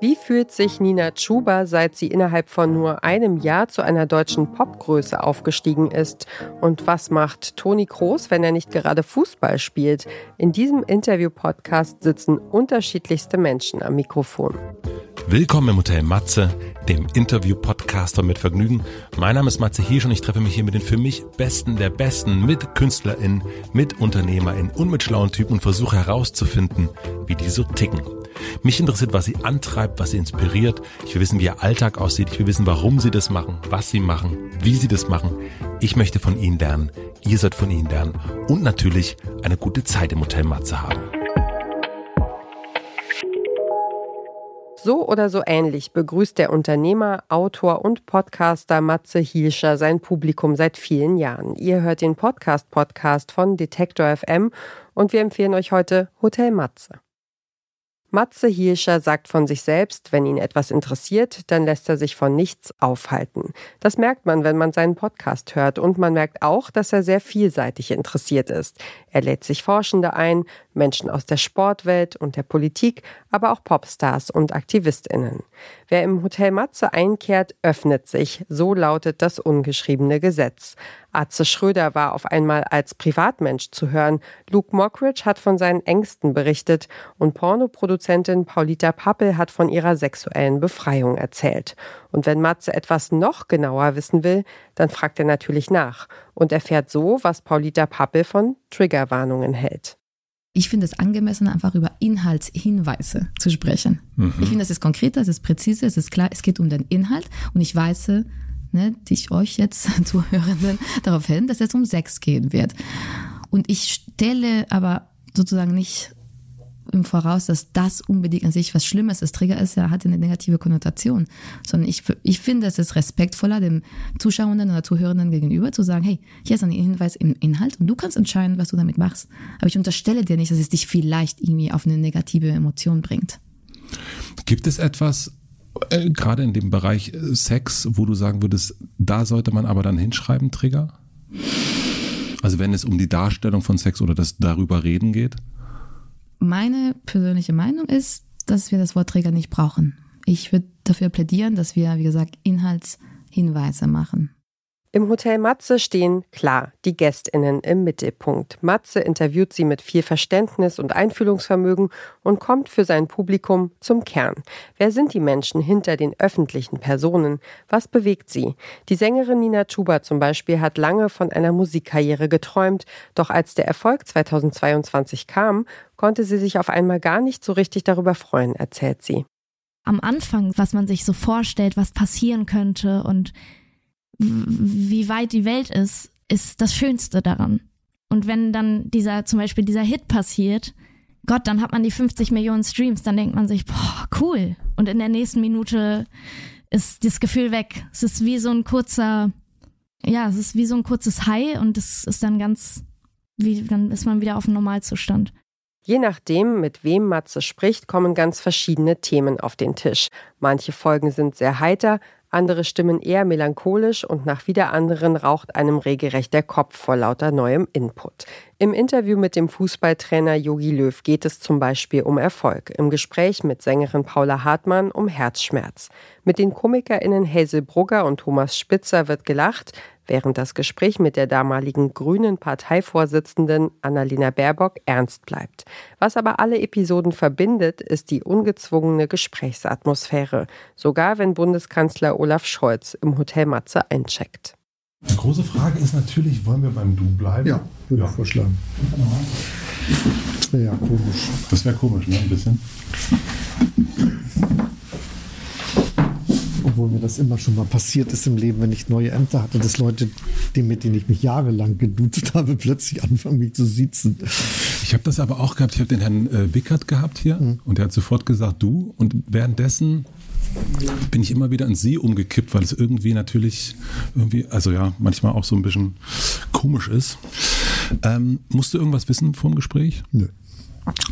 Wie fühlt sich Nina Chuba, seit sie innerhalb von nur einem Jahr zu einer deutschen Popgröße aufgestiegen ist? Und was macht Toni Kroos, wenn er nicht gerade Fußball spielt? In diesem Interview-Podcast sitzen unterschiedlichste Menschen am Mikrofon. Willkommen im Hotel Matze, dem Interview-Podcaster mit Vergnügen. Mein Name ist Matze Hirsch und ich treffe mich hier mit den für mich Besten der Besten, mit KünstlerInnen, mit UnternehmerInnen und mit schlauen Typen und versuche herauszufinden, wie die so ticken. Mich interessiert, was sie antreibt, was sie inspiriert. Ich will wissen, wie ihr Alltag aussieht. Ich will wissen, warum sie das machen, was sie machen, wie sie das machen. Ich möchte von ihnen lernen. Ihr sollt von ihnen lernen. Und natürlich eine gute Zeit im Hotel Matze haben. So oder so ähnlich begrüßt der Unternehmer, Autor und Podcaster Matze Hielscher sein Publikum seit vielen Jahren. Ihr hört den Podcast-Podcast von Detektor FM und wir empfehlen euch heute Hotel Matze. Matze Hirscher sagt von sich selbst, wenn ihn etwas interessiert, dann lässt er sich von nichts aufhalten. Das merkt man, wenn man seinen Podcast hört und man merkt auch, dass er sehr vielseitig interessiert ist. Er lädt sich Forschende ein, Menschen aus der Sportwelt und der Politik, aber auch Popstars und Aktivistinnen. Wer im Hotel Matze einkehrt, öffnet sich, so lautet das ungeschriebene Gesetz. Atze Schröder war auf einmal als Privatmensch zu hören. Luke Mockridge hat von seinen Ängsten berichtet und Pornoproduzentin Paulita Pappel hat von ihrer sexuellen Befreiung erzählt. Und wenn Matze etwas noch genauer wissen will, dann fragt er natürlich nach und erfährt so, was Paulita Pappel von Triggerwarnungen hält. Ich finde es angemessen, einfach über Inhaltshinweise zu sprechen. Mhm. Ich finde, es ist konkreter, es ist präzise, es ist klar, es geht um den Inhalt und ich weise ne, dich euch jetzt Zuhörenden darauf hin, dass es um Sex gehen wird. Und ich stelle aber sozusagen nicht im Voraus, dass das unbedingt an sich was Schlimmes ist. Trigger ist ja, hat eine negative Konnotation. Sondern ich, ich finde, es ist respektvoller dem Zuschauenden oder Zuhörenden gegenüber zu sagen, hey, hier ist ein Hinweis im Inhalt und du kannst entscheiden, was du damit machst. Aber ich unterstelle dir nicht, dass es dich vielleicht irgendwie auf eine negative Emotion bringt. Gibt es etwas, äh, gerade in dem Bereich äh, Sex, wo du sagen würdest, da sollte man aber dann hinschreiben, Trigger? Also wenn es um die Darstellung von Sex oder das darüber reden geht? Meine persönliche Meinung ist, dass wir das Wort Träger nicht brauchen. Ich würde dafür plädieren, dass wir, wie gesagt, Inhaltshinweise machen. Im Hotel Matze stehen klar die Gästinnen im Mittelpunkt. Matze interviewt sie mit viel Verständnis und Einfühlungsvermögen und kommt für sein Publikum zum Kern. Wer sind die Menschen hinter den öffentlichen Personen? Was bewegt sie? Die Sängerin Nina Chuba zum Beispiel hat lange von einer Musikkarriere geträumt, doch als der Erfolg 2022 kam, konnte sie sich auf einmal gar nicht so richtig darüber freuen, erzählt sie. Am Anfang, was man sich so vorstellt, was passieren könnte und wie weit die Welt ist, ist das Schönste daran. Und wenn dann dieser, zum Beispiel dieser Hit passiert, Gott, dann hat man die 50 Millionen Streams, dann denkt man sich, boah, cool. Und in der nächsten Minute ist das Gefühl weg. Es ist wie so ein kurzer, ja, es ist wie so ein kurzes High und es ist dann ganz, wie, dann ist man wieder auf dem Normalzustand. Je nachdem, mit wem Matze spricht, kommen ganz verschiedene Themen auf den Tisch. Manche Folgen sind sehr heiter, andere stimmen eher melancholisch und nach wieder anderen raucht einem regelrecht der Kopf vor lauter neuem Input. Im Interview mit dem Fußballtrainer Jogi Löw geht es zum Beispiel um Erfolg, im Gespräch mit Sängerin Paula Hartmann um Herzschmerz. Mit den KomikerInnen Hazel Brugger und Thomas Spitzer wird gelacht, während das Gespräch mit der damaligen grünen Parteivorsitzenden Annalena Baerbock ernst bleibt. Was aber alle Episoden verbindet, ist die ungezwungene Gesprächsatmosphäre, sogar wenn Bundeskanzler Olaf Scholz im Hotel Matze eincheckt. Die große Frage ist natürlich, wollen wir beim Du bleiben? Ja, würde ja. ich vorschlagen. Das wäre ja komisch. Das wäre komisch, ne? Ein bisschen obwohl mir das immer schon mal passiert ist im Leben, wenn ich neue Ämter hatte, dass Leute, die, mit denen ich mich jahrelang geduzt habe, plötzlich anfangen, mich zu siezen. Ich habe das aber auch gehabt. Ich habe den Herrn äh, Wickert gehabt hier mhm. und der hat sofort gesagt, du. Und währenddessen bin ich immer wieder in sie umgekippt, weil es irgendwie natürlich irgendwie, also ja, manchmal auch so ein bisschen komisch ist. Ähm, musst du irgendwas wissen vor dem Gespräch? Nö.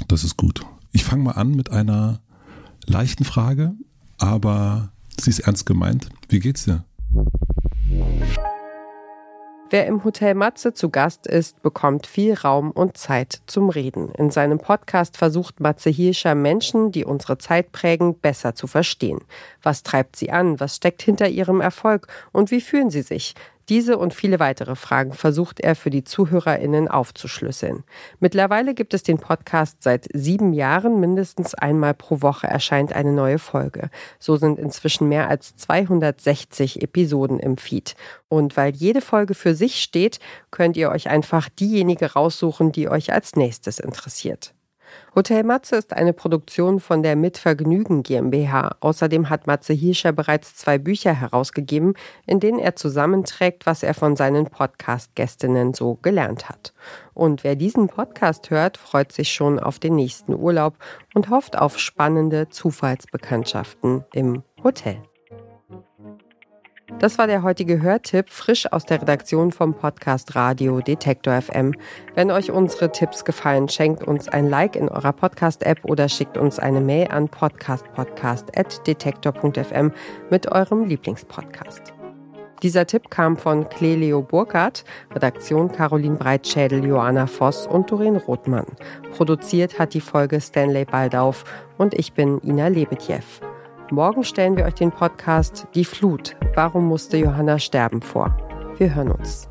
Das ist gut. Ich fange mal an mit einer leichten Frage, aber Sie ist ernst gemeint. Wie geht's dir? Wer im Hotel Matze zu Gast ist, bekommt viel Raum und Zeit zum Reden. In seinem Podcast versucht Matze Hirscher Menschen, die unsere Zeit prägen, besser zu verstehen. Was treibt sie an? Was steckt hinter ihrem Erfolg? Und wie fühlen sie sich? Diese und viele weitere Fragen versucht er für die ZuhörerInnen aufzuschlüsseln. Mittlerweile gibt es den Podcast seit sieben Jahren. Mindestens einmal pro Woche erscheint eine neue Folge. So sind inzwischen mehr als 260 Episoden im Feed. Und weil jede Folge für sich steht, könnt ihr euch einfach diejenige raussuchen, die euch als nächstes interessiert. Hotel Matze ist eine Produktion von der Mitvergnügen GmbH. Außerdem hat Matze Hirscher bereits zwei Bücher herausgegeben, in denen er zusammenträgt, was er von seinen Podcast-Gästinnen so gelernt hat. Und wer diesen Podcast hört, freut sich schon auf den nächsten Urlaub und hofft auf spannende Zufallsbekanntschaften im Hotel. Das war der heutige Hörtipp, frisch aus der Redaktion vom Podcast Radio Detektor FM. Wenn euch unsere Tipps gefallen, schenkt uns ein Like in eurer Podcast-App oder schickt uns eine Mail an podcastpodcast.detektor.fm mit eurem Lieblingspodcast. Dieser Tipp kam von Clelio Burkhardt, Redaktion Caroline Breitschädel, Joanna Voss und Doreen Rothmann. Produziert hat die Folge Stanley Baldauf und ich bin Ina Lebetjew. Morgen stellen wir euch den Podcast Die Flut. Warum musste Johanna sterben vor? Wir hören uns.